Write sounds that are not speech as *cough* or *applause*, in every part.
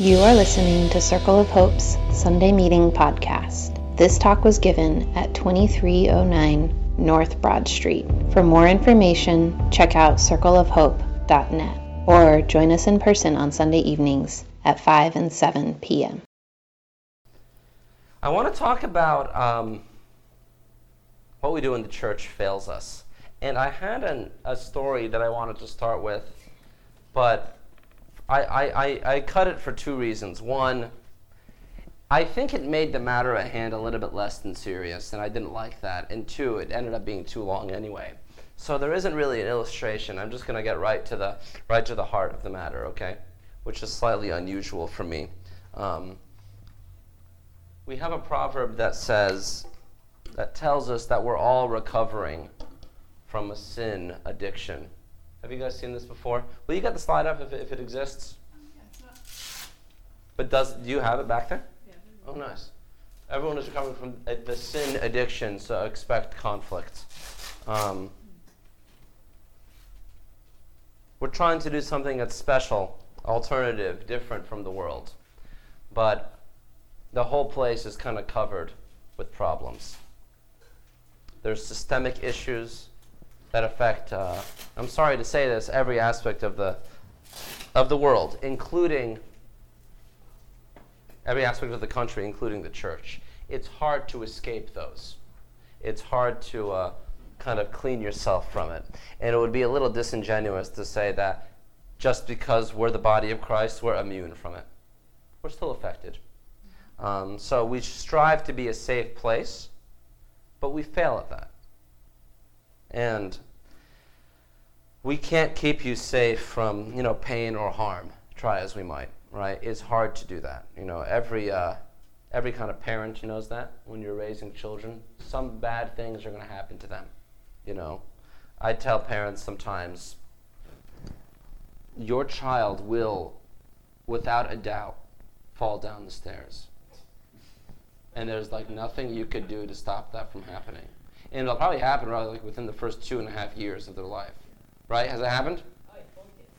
You are listening to Circle of Hope's Sunday Meeting podcast. This talk was given at 2309 North Broad Street. For more information, check out circleofhope.net or join us in person on Sunday evenings at 5 and 7 p.m. I want to talk about um, what we do when the church fails us. And I had an, a story that I wanted to start with, but I, I, I, cut it for two reasons. One, I think it made the matter at hand a little bit less than serious, and I didn't like that. And two, it ended up being too long anyway. So there isn't really an illustration. I'm just going to get right to the right to the heart of the matter, okay? Which is slightly unusual for me. Um, we have a proverb that says that tells us that we're all recovering from a sin addiction. Have you guys seen this before? Will you get the slide up if it, if it exists? But does do you have it back there? Yeah. Oh, nice. Everyone is recovering from uh, the sin addiction, so expect conflict. Um, we're trying to do something that's special, alternative, different from the world. But the whole place is kind of covered with problems. There's systemic issues that affect, uh, I'm sorry to say this, every aspect of the, of the world, including every aspect of the country, including the church. It's hard to escape those. It's hard to uh, kind of clean yourself from it. And it would be a little disingenuous to say that just because we're the body of Christ, we're immune from it. We're still affected. Um, so we strive to be a safe place, but we fail at that. And we can't keep you safe from, you know, pain or harm, try as we might, right? It's hard to do that. You know, every, uh, every kind of parent knows that when you're raising children, some bad things are going to happen to them, you know. I tell parents sometimes, your child will, without a doubt, fall down the stairs. And there's like nothing you could do to stop that from happening and it'll probably happen probably like within the first two and a half years of their life. Right? Has it happened?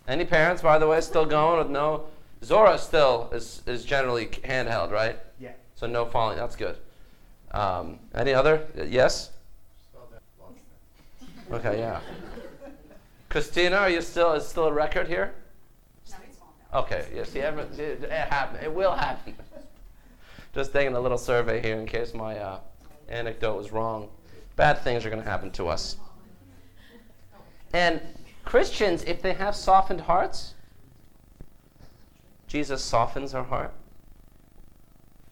Any parents, by the way, still going with no? Zora still is, is generally handheld, right? Yeah. So no falling. That's good. Um, any other? Yes. Okay. Yeah. Christina, are you still? Is still a record here? Okay. Yes. Yeah, see, it, it happen. It will happen. *laughs* Just taking a little survey here in case my uh, anecdote was wrong bad things are going to happen to us. And Christians, if they have softened hearts, Jesus softens our heart.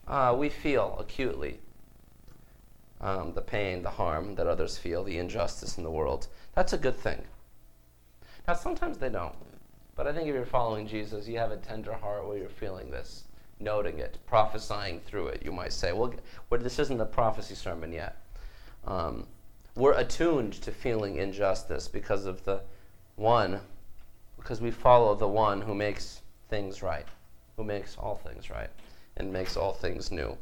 Uh, we feel acutely um, the pain, the harm that others feel, the injustice in the world. That's a good thing. Now, sometimes they don't. But I think if you're following Jesus, you have a tender heart where you're feeling this, noting it, prophesying through it. You might say, well, this isn't the prophecy sermon yet. Um, we're attuned to feeling injustice because of the one, because we follow the one who makes things right, who makes all things right, and makes all things new.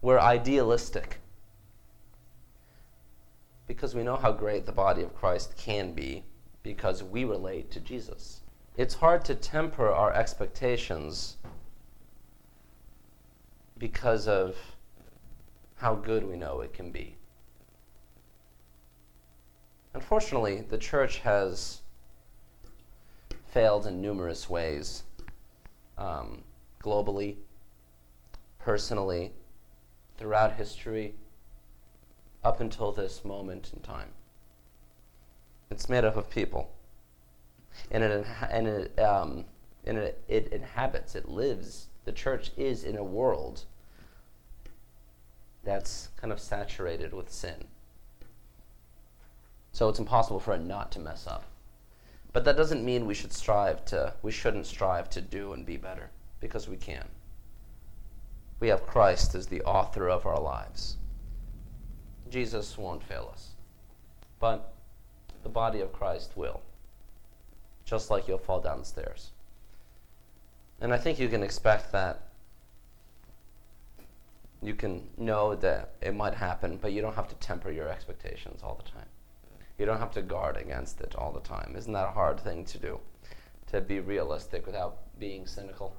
We're idealistic because we know how great the body of Christ can be because we relate to Jesus. It's hard to temper our expectations because of how good we know it can be. Unfortunately, the church has failed in numerous ways um, globally, personally, throughout history, up until this moment in time. It's made up of people. And it, and it, um, and it, it inhabits, it lives. The church is in a world that's kind of saturated with sin. So it's impossible for it not to mess up. But that doesn't mean we should strive to we shouldn't strive to do and be better because we can. We have Christ as the author of our lives. Jesus won't fail us. But the body of Christ will. Just like you'll fall down the stairs. And I think you can expect that you can know that it might happen, but you don't have to temper your expectations all the time. You don't have to guard against it all the time. Isn't that a hard thing to do? To be realistic without being cynical?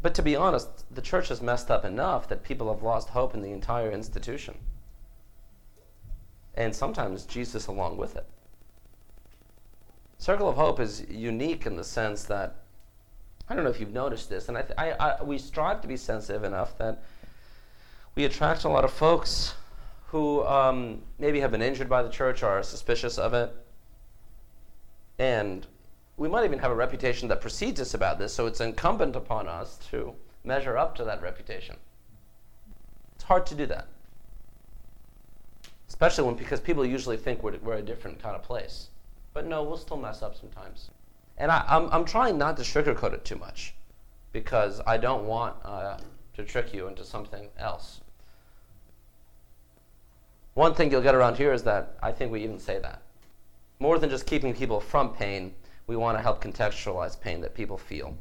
But to be honest, the church has messed up enough that people have lost hope in the entire institution. And sometimes Jesus along with it. Circle of Hope is unique in the sense that, I don't know if you've noticed this, and I, th- I, I, we strive to be sensitive enough that we attract a lot of folks who um, maybe have been injured by the church or are suspicious of it. And we might even have a reputation that precedes us about this, so it's incumbent upon us to measure up to that reputation. It's hard to do that. Especially when, because people usually think we're, we're a different kind of place. But no, we'll still mess up sometimes. And I, am I'm, I'm trying not to sugarcoat it too much because I don't want uh, to trick you into something else. One thing you'll get around here is that I think we even say that. More than just keeping people from pain, we want to help contextualize pain that people feel.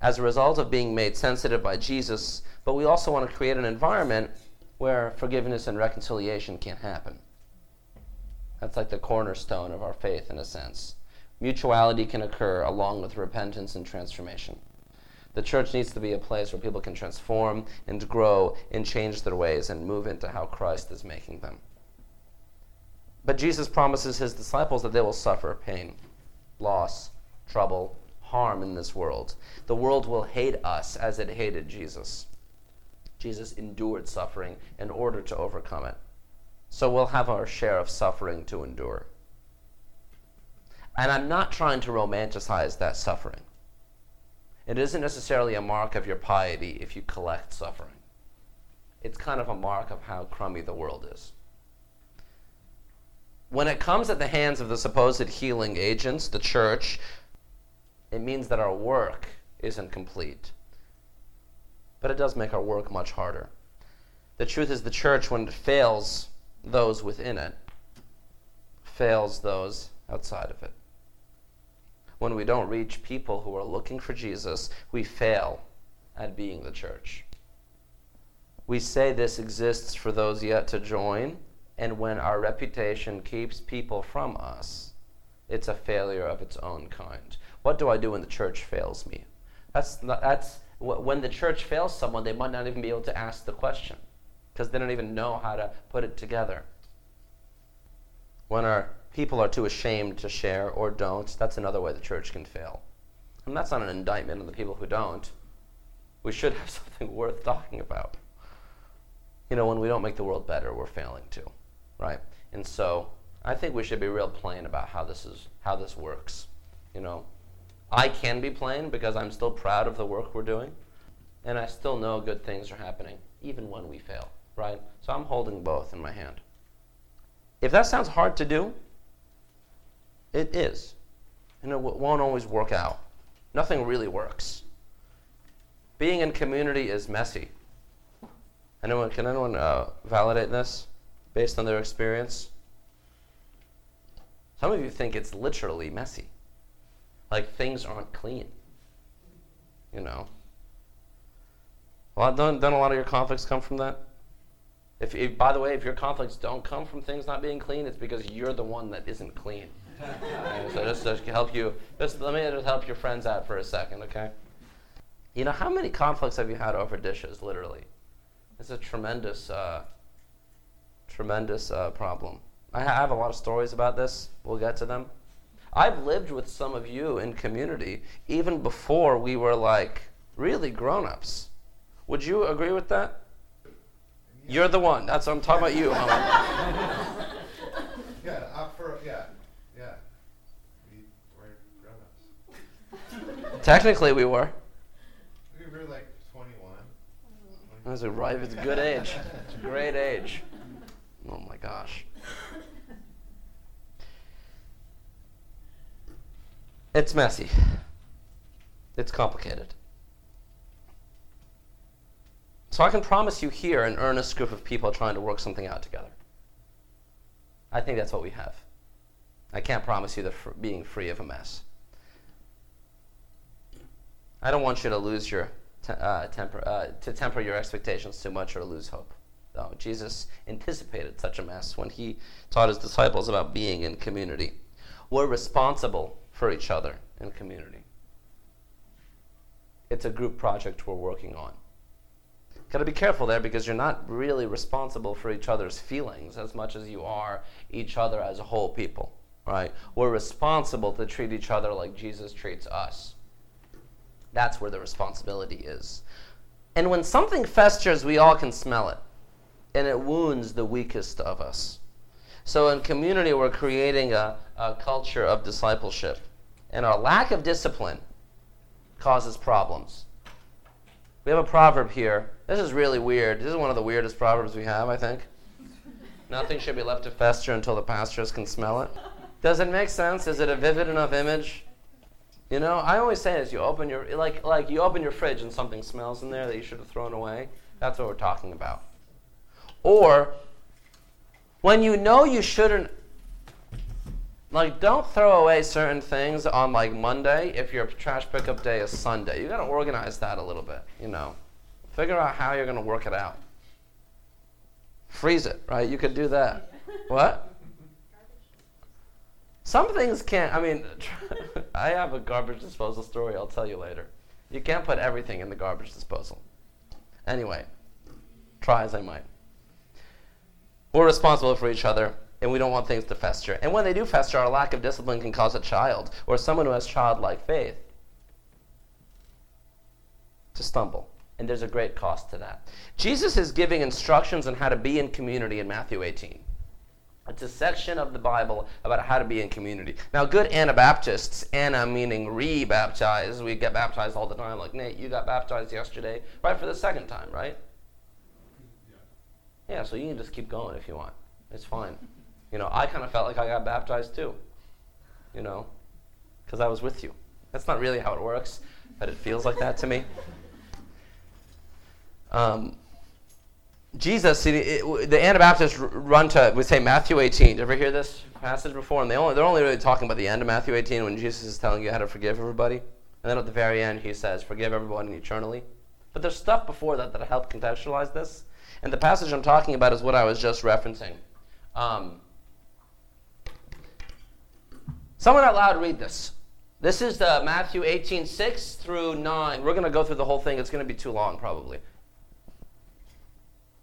As a result of being made sensitive by Jesus, but we also want to create an environment where forgiveness and reconciliation can happen. That's like the cornerstone of our faith, in a sense. Mutuality can occur along with repentance and transformation. The church needs to be a place where people can transform and grow and change their ways and move into how Christ is making them. But Jesus promises his disciples that they will suffer pain loss, trouble, harm in this world. The world will hate us as it hated Jesus. Jesus endured suffering in order to overcome it. So we'll have our share of suffering to endure. And I'm not trying to romanticize that suffering. It isn't necessarily a mark of your piety if you collect suffering. It's kind of a mark of how crummy the world is when it comes at the hands of the supposed healing agents, the church, it means that our work isn't complete. But it does make our work much harder. The truth is, the church, when it fails those within it, fails those outside of it. When we don't reach people who are looking for Jesus, we fail at being the church. We say this exists for those yet to join, and when our reputation keeps people from us, it's a failure of its own kind. What do I do when the church fails me? That's, not, that's when the church fails someone, they might not even be able to ask the question because they don't even know how to put it together. When our people are too ashamed to share or don't, that's another way the church can fail. And that's not an indictment on the people who don't. We should have *laughs* something worth talking about. You know, when we don't make the world better, we're failing too right? And so I think we should be real plain about how this is how this works. You know, I can be plain because I'm still proud of the work we're doing, and I still know good things are happening even when we fail, right? So I'm holding both in my hand. If that sounds hard to do, it is. And it won't always work out. Nothing really works. Being in community is messy. Anyone, can anyone uh, validate this? based on their experience? Some of you think it's literally messy. Like things aren't clean. You know. Well, don't, don't a lot of your conflicts come from that? If, if, by the way, if your conflicts don't come from things not being clean, it's because you're the one that isn't clean. So just to help you, just let me just help your friends out for a second, okay? You know, how many conflicts have you had over dishes, literally? It's a tremendous uh, tremendous uh, problem. I have a lot of stories about this. We'll get to them. I've lived with some of you in community even before we were like really grown ups. Would you agree with that? You're the one. That's what I'm talking about you. *laughs* yeah, uh, for, yeah, yeah. We were grown ups. Technically, we were. We were like 21. That's a right. It's a good age. It's a great age. Oh my gosh. It's messy. It's complicated. So I can promise you here an earnest group of people trying to work something out together. I think that's what we have. I can't promise you the fr- being free of a mess. I don't want you to lose your te- uh, temper, uh, to temper your expectations too much or lose hope though. Jesus anticipated such a mess when he taught his disciples about being in community. We're responsible for each other in community. it's a group project we're working on. Got to be careful there because you're not really responsible for each other's feelings as much as you are each other as a whole people, right? We're responsible to treat each other like Jesus treats us. That's where the responsibility is. And when something festers, we all can smell it, and it wounds the weakest of us. So in community, we're creating a, a culture of discipleship, and our lack of discipline causes problems. We have a proverb here. This is really weird. This is one of the weirdest proverbs we have, I think. Nothing should be left to fester until the pastors can smell it. Does it make sense? Is it a vivid enough image? You know, I always say this: you open your like like you open your fridge and something smells in there that you should have thrown away. That's what we're talking about. Or when you know you shouldn't like don't throw away certain things on like Monday if your trash pickup day is Sunday. You got to organize that a little bit, you know. Figure out how you're going to work it out. Freeze it, right? You could do that. *laughs* what? Some things can't. I mean, *laughs* I have a garbage disposal story I'll tell you later. You can't put everything in the garbage disposal. Anyway, try as I might. We're responsible for each other, and we don't want things to fester. And when they do fester, our lack of discipline can cause a child or someone who has childlike faith to stumble. And there's a great cost to that. Jesus is giving instructions on how to be in community in Matthew 18. It's a section of the Bible about how to be in community. Now, good Anabaptists, Ana meaning re baptized, we get baptized all the time. Like, Nate, you got baptized yesterday, right for the second time, right? Yeah, so you can just keep going if you want. It's fine. You know, I kind of felt like I got baptized too, you know, because I was with you. That's not really how it works, but it feels like that to me. Um, Jesus, see, it, the Anabaptists run to, we say Matthew 18. Did you ever hear this passage before? And they only, they're only really talking about the end of Matthew 18 when Jesus is telling you how to forgive everybody. And then at the very end, he says, forgive everyone eternally. But there's stuff before that that help contextualize this. And the passage I'm talking about is what I was just referencing. Um, someone out loud read this. This is the Matthew 18, 6 through 9. We're going to go through the whole thing. It's going to be too long, probably.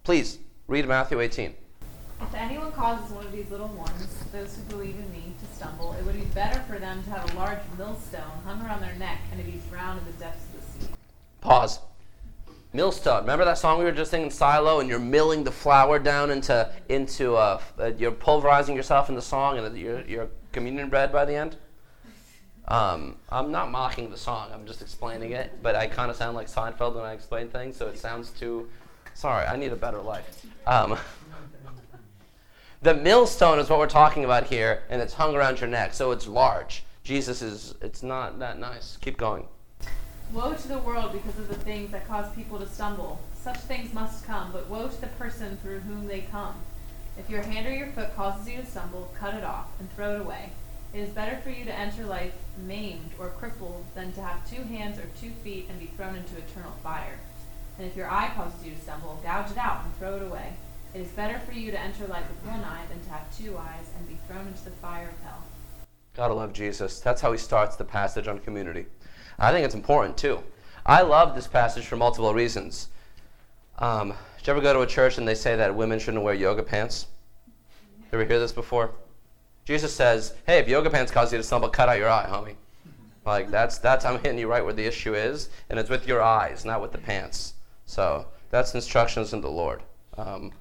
Please, read Matthew 18. If anyone causes one of these little ones, those who believe in me, to stumble, it would be better for them to have a large millstone hung around their neck and to be drowned in the depths of the sea. Pause. Millstone. Remember that song we were just singing, Silo, and you're milling the flour down into into uh, uh, you're pulverizing yourself in the song, and you're you're communion bread by the end. Um, I'm not mocking the song. I'm just explaining it, but I kind of sound like Seinfeld when I explain things, so it sounds too Sorry, I need a better life. Um, *laughs* the millstone is what we're talking about here, and it's hung around your neck, so it's large. Jesus is, it's not that nice. Keep going. Woe to the world because of the things that cause people to stumble. Such things must come, but woe to the person through whom they come. If your hand or your foot causes you to stumble, cut it off and throw it away. It is better for you to enter life maimed or crippled than to have two hands or two feet and be thrown into eternal fire. And if your eye causes you to stumble, gouge it out and throw it away. It is better for you to enter life with one eye than to have two eyes and be thrown into the fire of hell. Gotta love Jesus. That's how he starts the passage on community. I think it's important too. I love this passage for multiple reasons. Um, did you ever go to a church and they say that women shouldn't wear yoga pants? You ever hear this before? Jesus says, "Hey, if yoga pants cause you to stumble, cut out your eye, homie." Like that's that's I'm hitting you right where the issue is, and it's with your eyes, not with the pants. So that's instructions in the Lord. Um,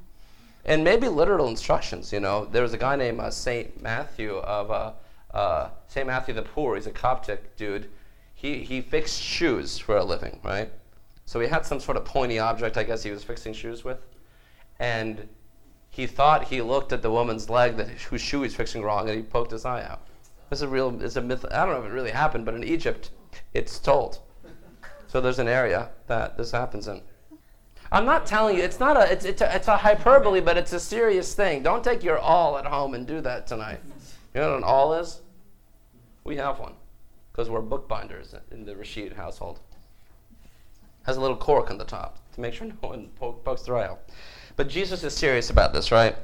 and maybe literal instructions. You know, there was a guy named uh, Saint Matthew of uh, uh, Saint Matthew the Poor. He's a Coptic dude. He he fixed shoes for a living, right? So he had some sort of pointy object, I guess he was fixing shoes with, and he thought he looked at the woman's leg that whose shoe he was fixing wrong, and he poked his eye out. This is a real. It's a myth. I don't know if it really happened, but in Egypt, it's told. So there's an area that this happens in. I'm not telling you, it's not a, it's, it's a, it's a hyperbole, but it's a serious thing. Don't take your awl at home and do that tonight. You know what an awl is? We have one, because we're bookbinders in the Rashid household. Has a little cork on the top to make sure no one pokes their eye out. But Jesus is serious about this, right?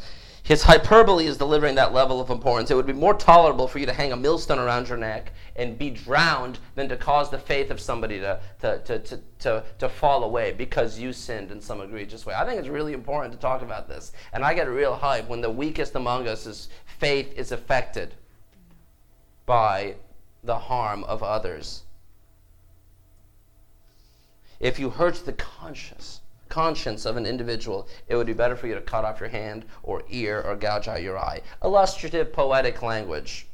His hyperbole is delivering that level of importance. It would be more tolerable for you to hang a millstone around your neck and be drowned than to cause the faith of somebody to, to, to, to, to, to fall away because you sinned in some egregious way. I think it's really important to talk about this. And I get real hype when the weakest among us' is faith is affected by the harm of others. If you hurt the conscience, conscience of an individual, it would be better for you to cut off your hand or ear or gouge out your eye. Illustrative, poetic language.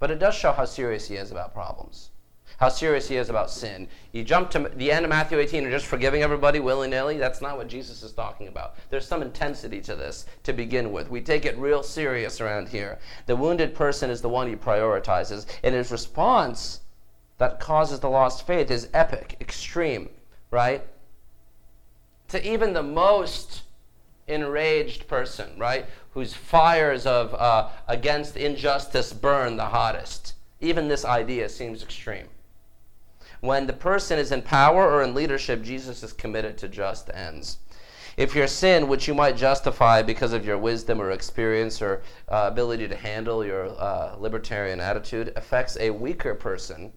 But it does show how serious he is about problems, how serious he is about sin. You jump to the end of Matthew 18 and just forgiving everybody willy nilly. That's not what Jesus is talking about. There's some intensity to this to begin with. We take it real serious around here. The wounded person is the one he prioritizes, and his response that causes the lost faith is epic, extreme, right? To even the most enraged person, right, whose fires of uh, against injustice burn the hottest. Even this idea seems extreme. When the person is in power or in leadership, Jesus is committed to just ends. If your sin, which you might justify because of your wisdom or experience or uh, ability to handle your uh, libertarian attitude, affects a weaker person,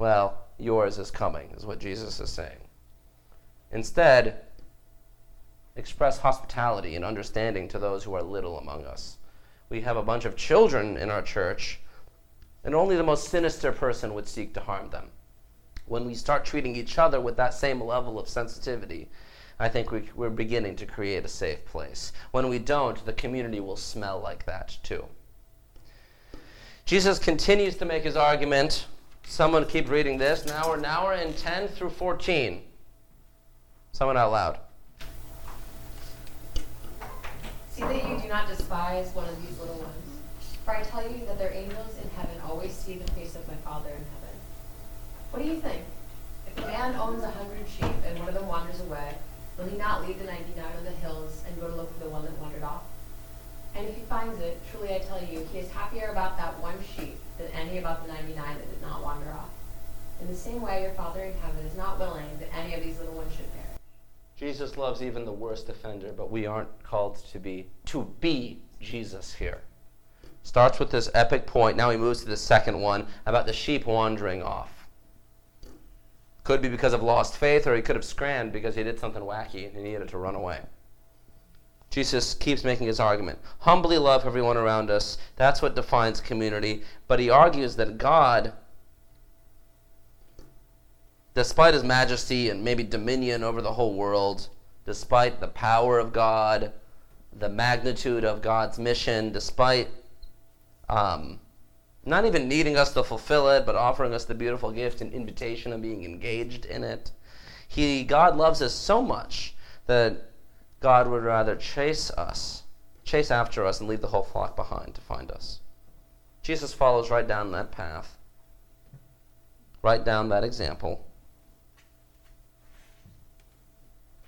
well, yours is coming, is what Jesus is saying. Instead, express hospitality and understanding to those who are little among us. We have a bunch of children in our church, and only the most sinister person would seek to harm them. When we start treating each other with that same level of sensitivity, I think we, are beginning to create a safe place. When we don't, the community will smell like that too. Jesus continues to make his argument. Someone keep reading this. Now we're now we're in 10 through 14. Someone out loud. See that you do not despise one of these little ones. For I tell you that their angels in heaven always see the face of my Father in heaven. What do you think? If a man owns a hundred sheep and one of them wanders away, will he not leave the ninety-nine on the hills and go to look for the one that wandered off? And if he finds it, truly I tell you, he is happier about that one sheep than any about the ninety-nine that did not wander off. In the same way, your Father in heaven is not willing that any of these little ones should perish. Jesus loves even the worst offender, but we aren't called to be to be Jesus here. Starts with this epic point. Now he moves to the second one about the sheep wandering off. Could be because of lost faith, or he could have scrammed because he did something wacky and he needed to run away. Jesus keeps making his argument. Humbly love everyone around us. That's what defines community. But he argues that God despite his majesty and maybe dominion over the whole world, despite the power of God, the magnitude of God's mission, despite um, not even needing us to fulfill it, but offering us the beautiful gift and invitation of being engaged in it. He, God loves us so much that God would rather chase us, chase after us, and leave the whole flock behind to find us. Jesus follows right down that path, right down that example.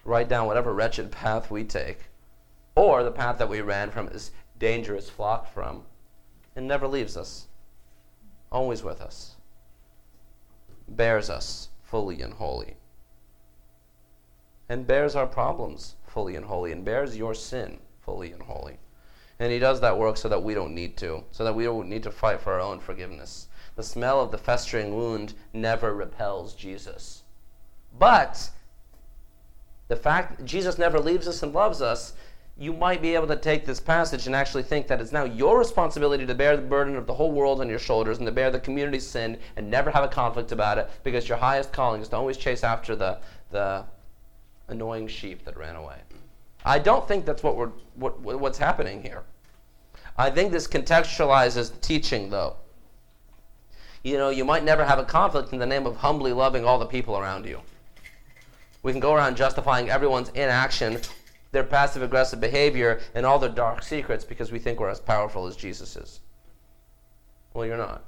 Write down whatever wretched path we take, or the path that we ran from this dangerous flock from, and never leaves us, always with us, bears us fully and wholly, and bears our problems fully and wholly, and bears your sin fully and wholly. And he does that work so that we don't need to, so that we don't need to fight for our own forgiveness. The smell of the festering wound never repels Jesus. But the fact that Jesus never leaves us and loves us, you might be able to take this passage and actually think that it's now your responsibility to bear the burden of the whole world on your shoulders and to bear the community's sin and never have a conflict about it because your highest calling is to always chase after the, the annoying sheep that ran away. I don't think that's what we're, what, what's happening here. I think this contextualizes the teaching, though. You know, you might never have a conflict in the name of humbly loving all the people around you. We can go around justifying everyone's inaction, their passive aggressive behavior, and all their dark secrets because we think we're as powerful as Jesus is. Well, you're not.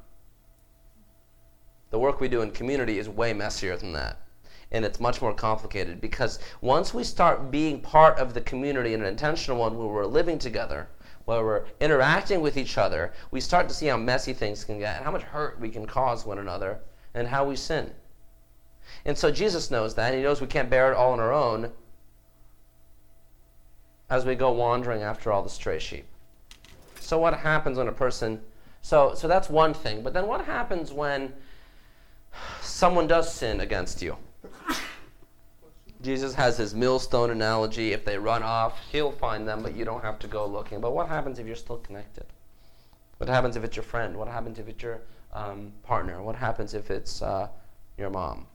The work we do in community is way messier than that. And it's much more complicated because once we start being part of the community in an intentional one where we're living together, where we're interacting with each other, we start to see how messy things can get, and how much hurt we can cause one another, and how we sin. And so Jesus knows that. He knows we can't bear it all on our own. as we go wandering after all the stray sheep. So what happens when a person so so that's one thing, but then what happens when someone does sin against you? Jesus has his millstone analogy. If they run off, he'll find them, but you don't have to go looking. But what happens if you're still connected? What happens if it's your friend? What happens if it's your um, partner? What happens if it's uh, your mom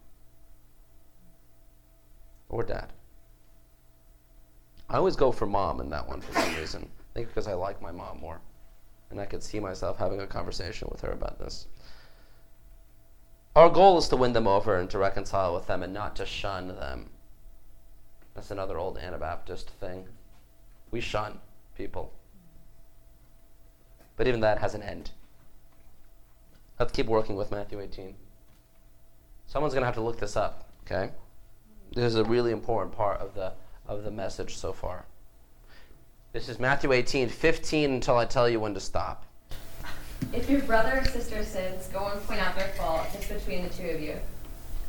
or dad? I always go for mom in that one for some reason. I think because I like my mom more. And I could see myself having a conversation with her about this. Our goal is to win them over and to reconcile with them and not to shun them. That's another old Anabaptist thing. We shun people. But even that has an end. Let's keep working with Matthew 18. Someone's going to have to look this up, okay? This is a really important part of the, of the message so far. This is Matthew 18, 15 until I tell you when to stop. If your brother or sister sins, go and point out their fault just between the two of you.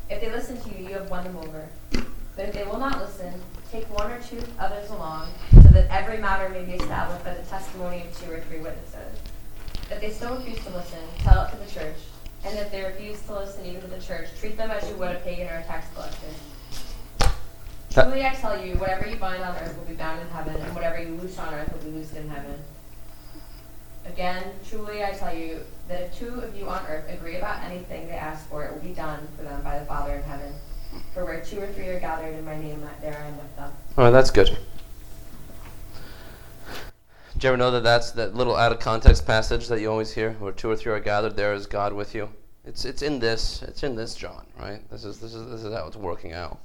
If they listen to you, you have won them over. But if they will not listen, take one or two others along, so that every matter may be established by the testimony of two or three witnesses. If they still refuse to listen, tell it to the church. And if they refuse to listen even to the church, treat them as you would a pagan or a tax collector. Truly I tell you, whatever you bind on earth will be bound in heaven, and whatever you loose on earth will be loosed in heaven. Again, truly I tell you that if two of you on earth agree about anything they ask for, it will be done for them by the Father in heaven. For where two or three are gathered in my name, there I am with them. All right, that's good. Do you ever know that that's that little out of context passage that you always hear, where two or three are gathered, there is God with you? It's it's in this it's in this John, right? This is this is this is how it's working out.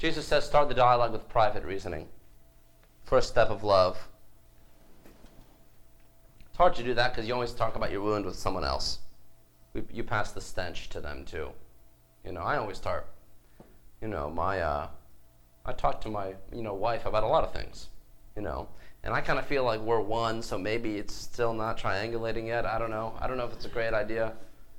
Jesus says, start the dialogue with private reasoning. First step of love. It's hard to do that because you always talk about your wound with someone else. You pass the stench to them too. You know, I always start. You know, my uh, I talk to my you know wife about a lot of things. You know, and I kind of feel like we're one, so maybe it's still not triangulating yet. I don't know. I don't know if it's a great idea,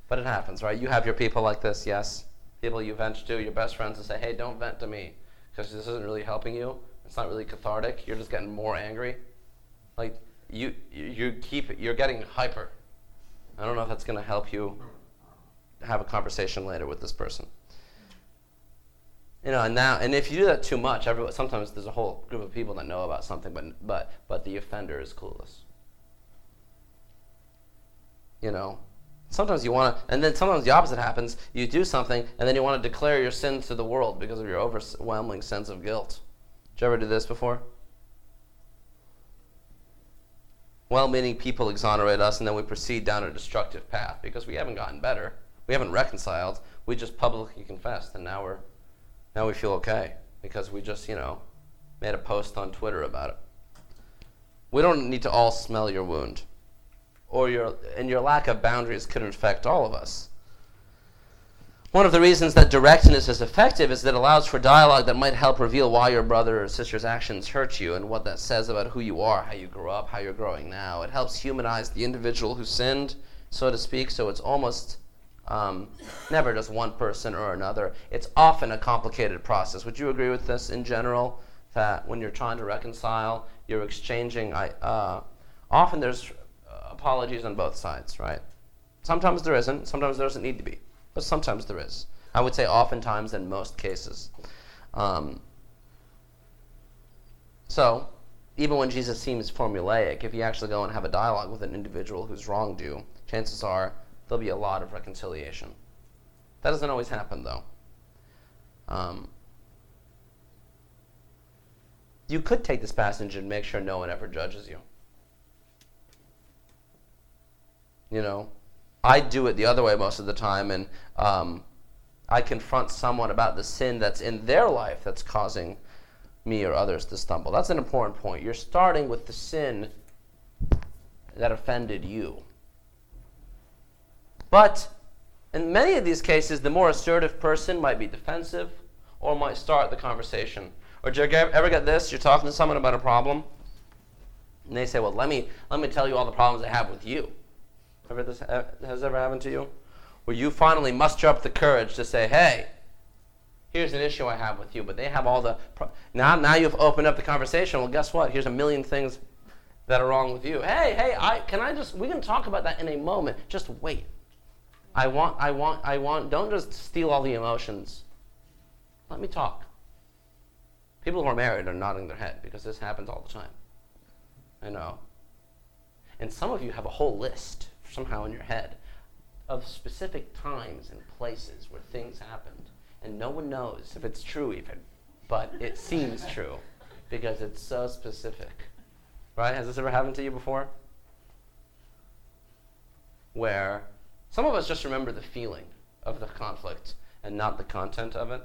but it happens, right? You have your people like this, yes. People you vent to, your best friends, and say, "Hey, don't vent to me, because this isn't really helping you. It's not really cathartic. You're just getting more angry." Like you, you, keep, you're getting hyper. I don't know if that's going to help you have a conversation later with this person. You know, and now, and if you do that too much, everyone, sometimes there's a whole group of people that know about something, but but but the offender is clueless. You know, sometimes you want to, and then sometimes the opposite happens. You do something, and then you want to declare your sin to the world because of your overwhelming sense of guilt. Did you ever do this before? Well meaning people exonerate us, and then we proceed down a destructive path because we haven't gotten better. We haven't reconciled. We just publicly confessed, and now we're now we feel okay because we just, you know, made a post on Twitter about it. We don't need to all smell your wound. Or your and your lack of boundaries could infect all of us. One of the reasons that directness is effective is that it allows for dialogue that might help reveal why your brother or sister's actions hurt you and what that says about who you are, how you grew up, how you're growing now. It helps humanize the individual who sinned, so to speak, so it's almost um, never just one person or another. It's often a complicated process. Would you agree with this in general? That when you're trying to reconcile, you're exchanging. Uh, often there's apologies on both sides, right? Sometimes there isn't. Sometimes there doesn't need to be, but sometimes there is. I would say oftentimes in most cases. Um, so, even when Jesus seems formulaic, if you actually go and have a dialogue with an individual who's wronged you, chances are there'll be a lot of reconciliation. That doesn't always happen, though. Um, you could take this passage and make sure no one ever judges you. You know, I do it the other way most of the time, and um, I confront someone about the sin that's in their life that's causing me or others to stumble. That's an important point. You're starting with the sin that offended you. But in many of these cases, the more assertive person might be defensive or might start the conversation. Or do you ever get this? You're talking to someone about a problem, and they say, "Well, let me let me tell you all the problems I have with you." Ever this has ever happened to you? Where you finally muster up the courage to say, "Hey, Here's an issue I have with you, but they have all the. Pro- now, now you've opened up the conversation. Well, guess what? Here's a million things that are wrong with you. Hey, hey, I can I just? We can talk about that in a moment. Just wait. I want, I want, I want. Don't just steal all the emotions. Let me talk. People who are married are nodding their head because this happens all the time. I know. And some of you have a whole list somehow in your head of specific times and places where things happened. And no one knows if it's true, even. But it *laughs* seems true because it's so specific. Right? Has this ever happened to you before? Where some of us just remember the feeling of the conflict and not the content of it.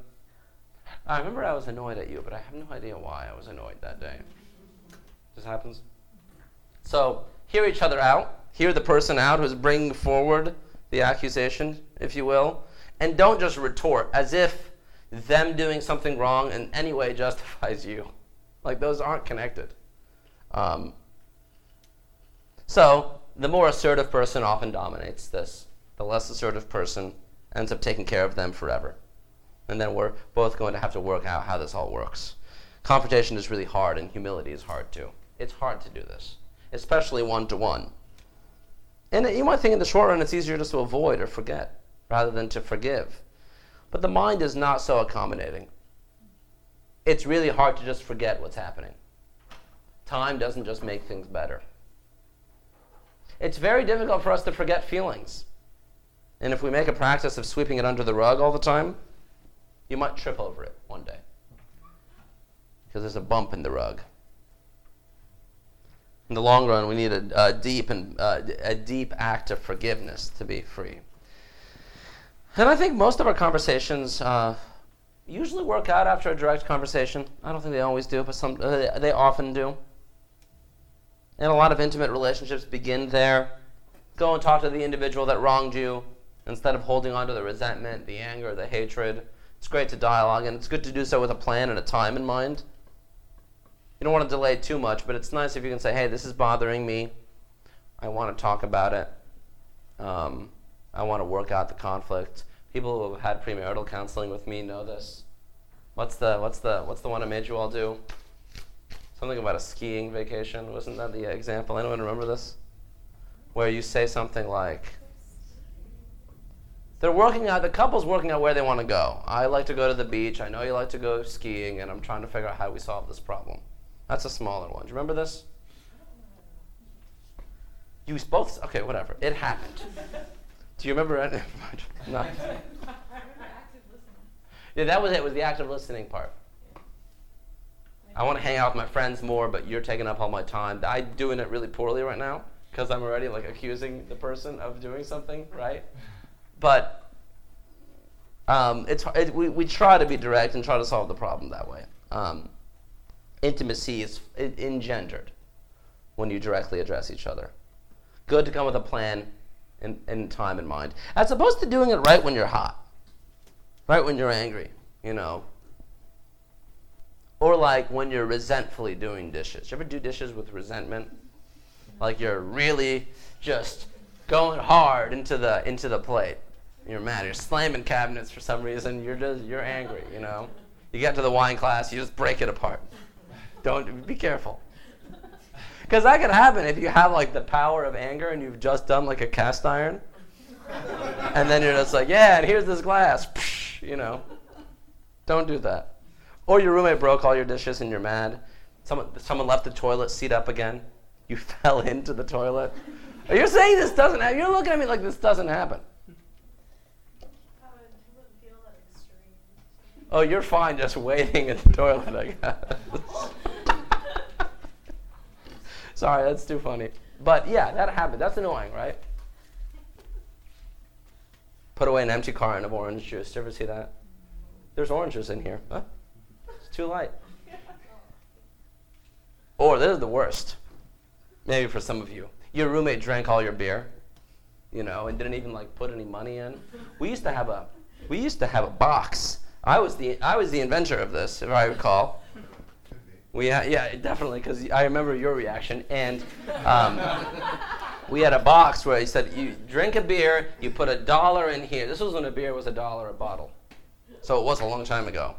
I remember I was annoyed at you, but I have no idea why I was annoyed that day. This happens. So, hear each other out. Hear the person out who's bringing forward the accusation, if you will. And don't just retort as if them doing something wrong in any way *laughs* justifies you. Like, those aren't connected. Um, so, the more assertive person often dominates this. The less assertive person ends up taking care of them forever. And then we're both going to have to work out how this all works. Confrontation is really hard, and humility is hard too. It's hard to do this, especially one to one. And you might think in the short run it's easier just to avoid or forget rather than to forgive. But the mind is not so accommodating. It's really hard to just forget what's happening. Time doesn't just make things better. It's very difficult for us to forget feelings. And if we make a practice of sweeping it under the rug all the time, you might trip over it one day because there's a bump in the rug. In the long run, we need a, a deep and uh, a deep act of forgiveness to be free. And I think most of our conversations uh, usually work out after a direct conversation. I don't think they always do, but some uh, they often do. And a lot of intimate relationships begin there. Go and talk to the individual that wronged you instead of holding on to the resentment, the anger, the hatred. It's great to dialogue, and it's good to do so with a plan and a time in mind. You don't want to delay too much, but it's nice if you can say, hey, this is bothering me. I want to talk about it. Um, I want to work out the conflict. People who have had premarital counseling with me know this. What's the what's the what's the one I made you all do? Something about a skiing vacation. Wasn't that the example? Anyone remember this? Where you say something like, they're working out, the couple's working out where they want to go. I like to go to the beach. I know you like to go skiing, and I'm trying to figure out how we solve this problem. That's a smaller one. Do you remember this? You both, okay, whatever. It happened. Do you remember it? *laughs* no. Yeah, that was it. Was the active listening part. I want to hang out with my friends more, but you're taking up all my time. I'm doing it really poorly right now because I'm already like accusing the person of doing something, right? But um, it's it, we, we try to be direct and try to solve the problem that way. Um, intimacy is engendered when you directly address each other. Good to come with a plan and, and time in mind, as opposed to doing it right when you're hot, right when you're angry, you know, or like when you're resentfully doing dishes. You ever do dishes with resentment? Like you're really just going hard into the into the plate. You're mad. You're slamming cabinets for some reason. You're just you're angry. You know. You get to the wine class, you just break it apart. Don't be careful. Because that could happen if you have like the power of anger and you've just done like a cast iron, and then you're just like, yeah, and here's this glass. You know. Don't do that. Or your roommate broke all your dishes and you're mad. Someone, someone left the toilet seat up again. You *laughs* fell into the toilet. You're saying this doesn't happen. You're looking at me like this doesn't happen. Oh, you're fine just waiting in the toilet, I guess. *laughs* *laughs* Sorry, that's too funny. But yeah, that happened. That's annoying, right? Put away an empty carton of orange juice. Did you ever see that? There's oranges in here. Huh? It's too light. Or this is the worst. Maybe for some of you. Your roommate drank all your beer, you know, and didn't even like put any money in. We used to have a we used to have a box. I was the I was the inventor of this, if I recall. We had, yeah, definitely, because I remember your reaction. And um, we had a box where he said, "You drink a beer, you put a dollar in here." This was when a beer was a dollar a bottle. So it was a long time ago.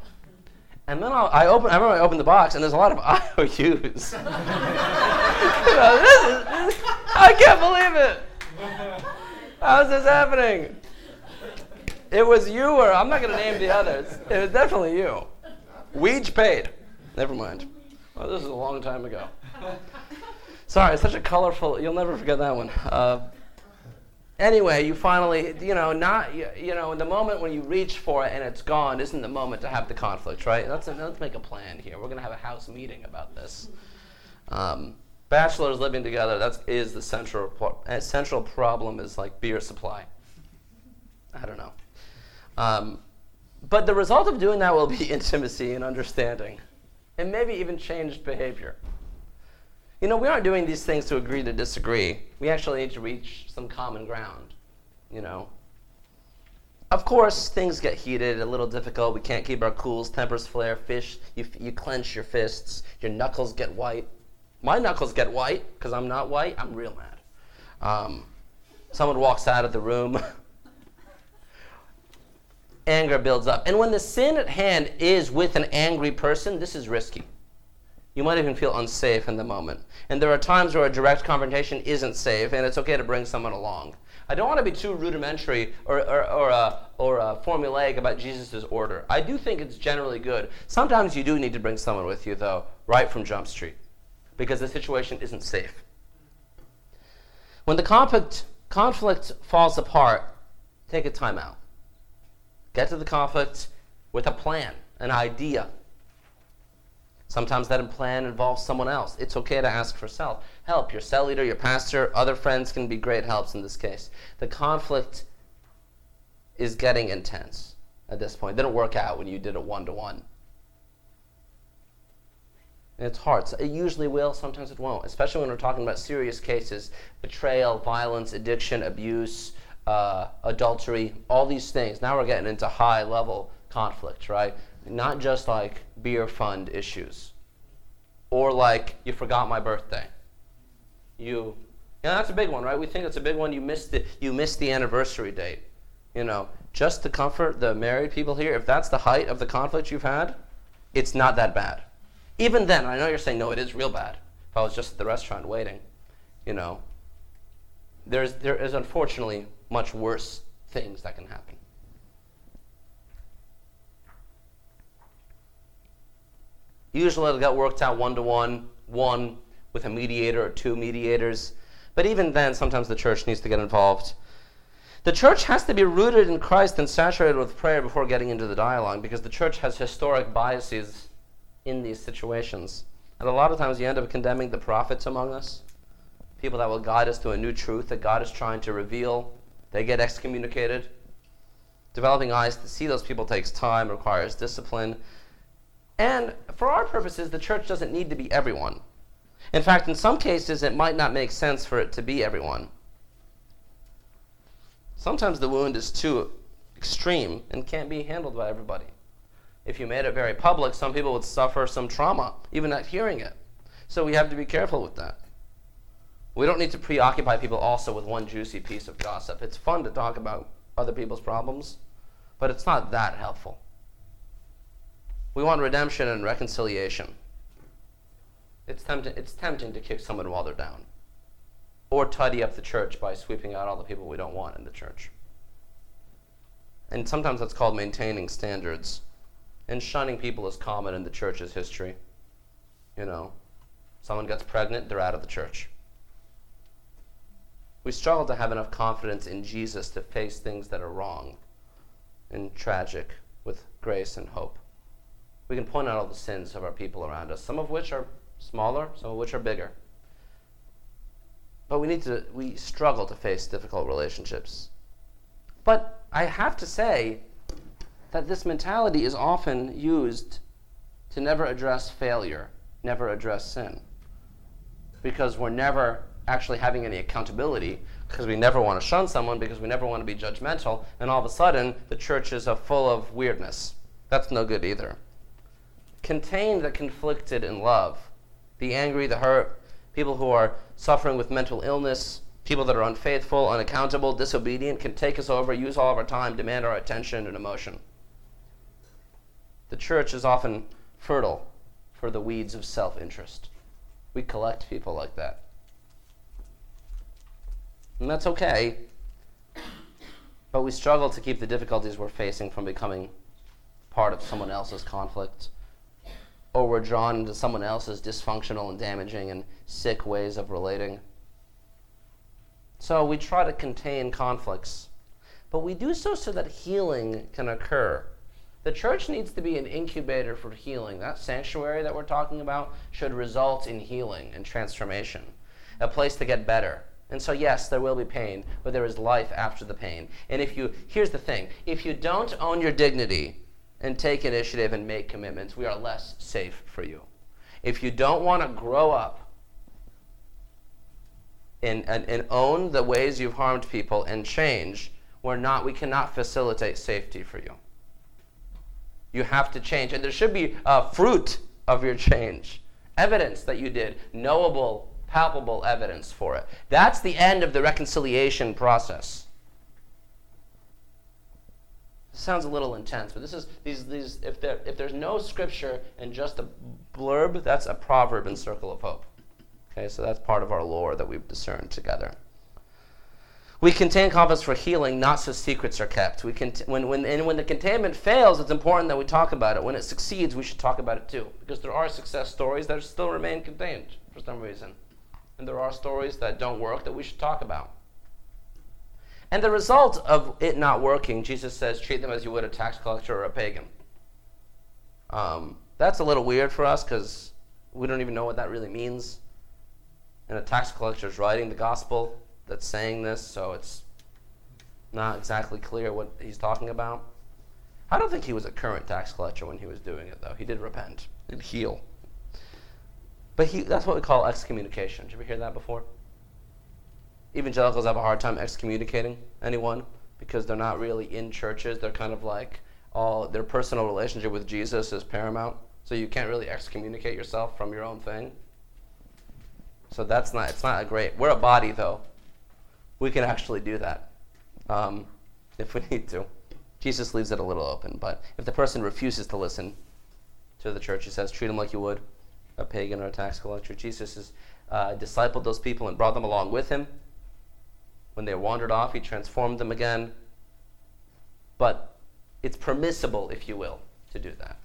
And then I'll, I open. I remember I opened the box, and there's a lot of IOUs. you know, this is, I can't believe it. How's this happening? It was you, or I'm not going to name the others. It was definitely you. We each paid. Never mind. Well, this is a long time ago. Sorry, such a colorful. You'll never forget that one. Uh, anyway, you finally, you know, not, you, you know, the moment when you reach for it and it's gone isn't the moment to have the conflict, right? Let's, let's make a plan here. We're going to have a house meeting about this. Um, bachelors living together, that is the central, uh, central problem is like beer supply. I don't know. Um, but the result of doing that will be *laughs* intimacy and understanding, and maybe even changed behavior. You know, we aren't doing these things to agree to disagree. We actually need to reach some common ground, you know. Of course, things get heated, a little difficult. We can't keep our cools, tempers flare, fish, you, you clench your fists, your knuckles get white. My knuckles get white because I'm not white. I'm real mad. Um, someone walks out of the room. *laughs* Anger builds up. And when the sin at hand is with an angry person, this is risky. You might even feel unsafe in the moment. And there are times where a direct confrontation isn't safe, and it's okay to bring someone along. I don't want to be too rudimentary or, or, or, uh, or uh, formulaic about Jesus' order. I do think it's generally good. Sometimes you do need to bring someone with you, though, right from Jump Street, because the situation isn't safe. When the conflict, conflict falls apart, take a time out. Get to the conflict with a plan, an idea, Sometimes that plan involves someone else. It's okay to ask for self help. Your cell leader, your pastor, other friends can be great helps in this case. The conflict is getting intense at this point. It didn't work out when you did a one to one. It's hard. So it usually will, sometimes it won't, especially when we're talking about serious cases betrayal, violence, addiction, abuse, uh, adultery, all these things. Now we're getting into high level conflict, right? not just like beer fund issues or like you forgot my birthday. You yeah, that's a big one, right? We think it's a big one. You missed the you missed the anniversary date. You know, just to comfort the married people here, if that's the height of the conflict you've had, it's not that bad. Even then, I know you're saying no, it is real bad. If I was just at the restaurant waiting, you know, there's there is unfortunately much worse things that can happen. Usually it'll get worked out one to one, one with a mediator or two mediators. But even then, sometimes the church needs to get involved. The church has to be rooted in Christ and saturated with prayer before getting into the dialogue because the church has historic biases in these situations. And a lot of times you end up condemning the prophets among us, people that will guide us to a new truth that God is trying to reveal. They get excommunicated. Developing eyes to see those people takes time, requires discipline. And for our purposes, the church doesn't need to be everyone. In fact, in some cases, it might not make sense for it to be everyone. Sometimes the wound is too extreme and can't be handled by everybody. If you made it very public, some people would suffer some trauma, even not hearing it. So we have to be careful with that. We don't need to preoccupy people also with one juicy piece of gossip. It's fun to talk about other people's problems, but it's not that helpful. We want redemption and reconciliation. It's it's tempting to kick someone while they're down. Or tidy up the church by sweeping out all the people we don't want in the church. And sometimes that's called maintaining standards. And shunning people is common in the church's history. You know, someone gets pregnant, they're out of the church. We struggle to have enough confidence in Jesus to face things that are wrong and tragic with grace and hope we can point out all the sins of our people around us, some of which are smaller, some of which are bigger. But we need to, we struggle to face difficult relationships. But I have to say that this mentality is often used to never address failure, never address sin. Because we're never actually having any accountability, because we never want to shun someone, because we never want to be judgmental, and all of a sudden the churches are full of weirdness. That's no good either contain the conflicted in love. The angry, the hurt, people who are suffering with mental illness, people that are unfaithful, unaccountable, disobedient, can take us over, use all of our time, demand our attention and emotion. The church is often fertile for the weeds of self interest. We collect people like that. And that's okay, but we struggle to keep the difficulties we're facing from becoming part of someone else's conflict. Or we're drawn into someone else's dysfunctional and damaging and sick ways of relating. So we try to contain conflicts, but we do so so that healing can occur. The church needs to be an incubator for healing. That sanctuary that we're talking about should result in healing and transformation, a place to get better. And so, yes, there will be pain, but there is life after the pain. And if you, here's the thing if you don't own your dignity and take initiative and make commitments, we are less safe for you. If you don't want to grow up and, and, and own the ways you've harmed people and change, we're not, we cannot facilitate safety for you. You have to change. And there should be a fruit of your change, evidence that you did, knowable palpable evidence for it. That's the end of the reconciliation process. sounds a little intense, but this is these these if there if there's no scripture and just a blurb, that's a proverb in Circle of Hope. Okay, so that's part of our lore that we've discerned together. We contain confidence for healing, not so secrets are kept. We cont- when, when, and when the containment fails, it's important that we talk about it. When it succeeds, we should talk about it too, because there are success stories that still remain contained for some reason and there are stories that don't work that we should talk about. And the result of it not working, Jesus says, treat them as you would a tax collector or a pagan. Um, that's a little weird for us because we don't even know what that really means. And a tax collector is writing the gospel that's saying this, so it's not exactly clear what he's talking about. I don't think he was a current tax collector when he was doing it, though. He did repent and heal. But he, that's what we call excommunication. Did you ever hear that before? Evangelicals have a hard time excommunicating anyone because they're not really in churches. They're kind of like all their personal relationship with Jesus is paramount. So you can't really excommunicate yourself from your own thing. So that's not it's not a great. We're a body though. We can actually do that um, *laughs* if we need to. Jesus leaves it a little open, but if the person refuses to listen to the church, he says, treat them like you would a pagan or a tax collector. Jesus uh, discipled those people and brought them along with him. When they wandered off, he transformed them again. But it's permissible, if you will, to do that.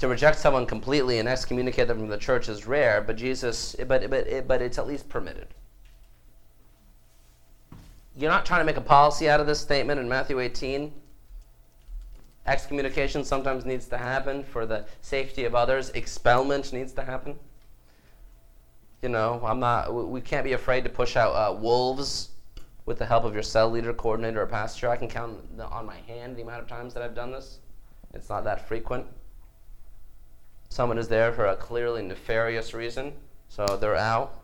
To reject someone completely and excommunicate them from the church is rare, but Jesus, but, but, but it's at least permitted. You're not trying to make a policy out of this statement in Matthew 18 Excommunication sometimes needs to happen for the safety of others. Expelment needs to happen. You know, I'm not. We can't be afraid to push out uh, wolves with the help of your cell leader, coordinator, or pastor. I can count on my hand the amount of times that I've done this. It's not that frequent. Someone is there for a clearly nefarious reason, so they're out.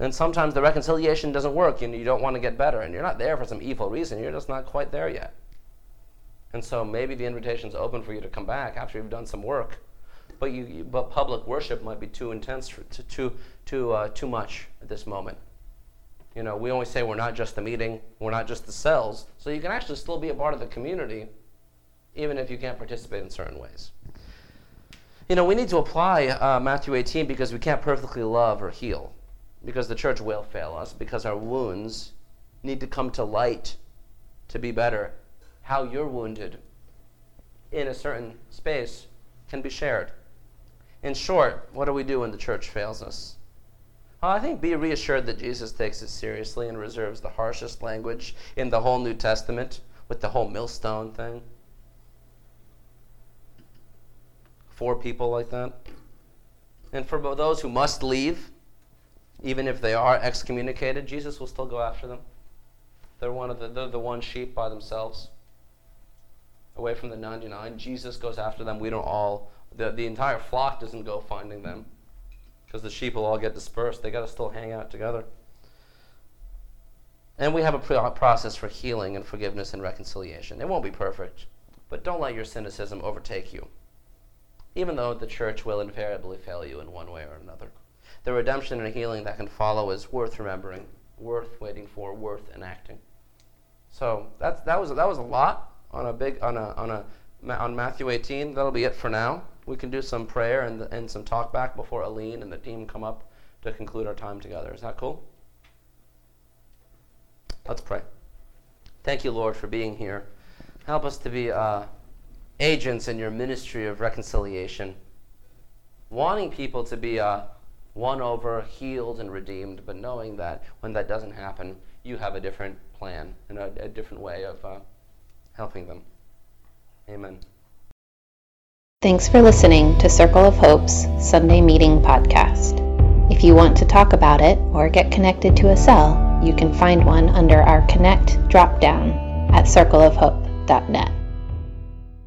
And sometimes the reconciliation doesn't work and you don't want to get better and you're not there for some evil reason, you're just not quite there yet. And so maybe the invitation's open for you to come back after you've done some work. But you, but public worship might be too intense, for, too, too, too, uh, too much at this moment. You know, we always say we're not just the meeting, we're not just the cells, so you can actually still be a part of the community, even if you can't participate in certain ways. You know, we need to apply uh, Matthew 18 because we can't perfectly love or heal because the church will fail us, because our wounds need to come to light to be better. How you're wounded in a certain space can be shared. In short, what do we do when the church fails us? Well, I think be reassured that Jesus takes it seriously and reserves the harshest language in the whole New Testament with the whole millstone thing. For people like that. And for those who must leave, even if they are excommunicated, Jesus will still go after them. They're one of the, they're the one sheep by themselves, away from the 99. Jesus goes after them. We don't all, the, the entire flock doesn't go finding them because the sheep will all get dispersed. They got to still hang out together. And we have a process for healing and forgiveness and reconciliation. It won't be perfect, but don't let your cynicism overtake you, even though the church will invariably fail you in one way or another the redemption and healing that can follow is worth remembering, worth waiting for, worth enacting. So that's, that, was, that was a lot on a big on a on a on Matthew 18. That'll be it for now. We can do some prayer and and some talk back before Aline and the team come up to conclude our time together. Is that cool? Let's pray. Thank you, Lord, for being here. Help us to be uh, agents in your ministry of reconciliation, wanting people to be uh, won over, healed, and redeemed, but knowing that when that doesn't happen, you have a different plan and a, a different way of uh, helping them. Amen. Thanks for listening to Circle of Hope's Sunday Meeting podcast. If you want to talk about it or get connected to a cell, you can find one under our Connect drop down at circleofhope.net.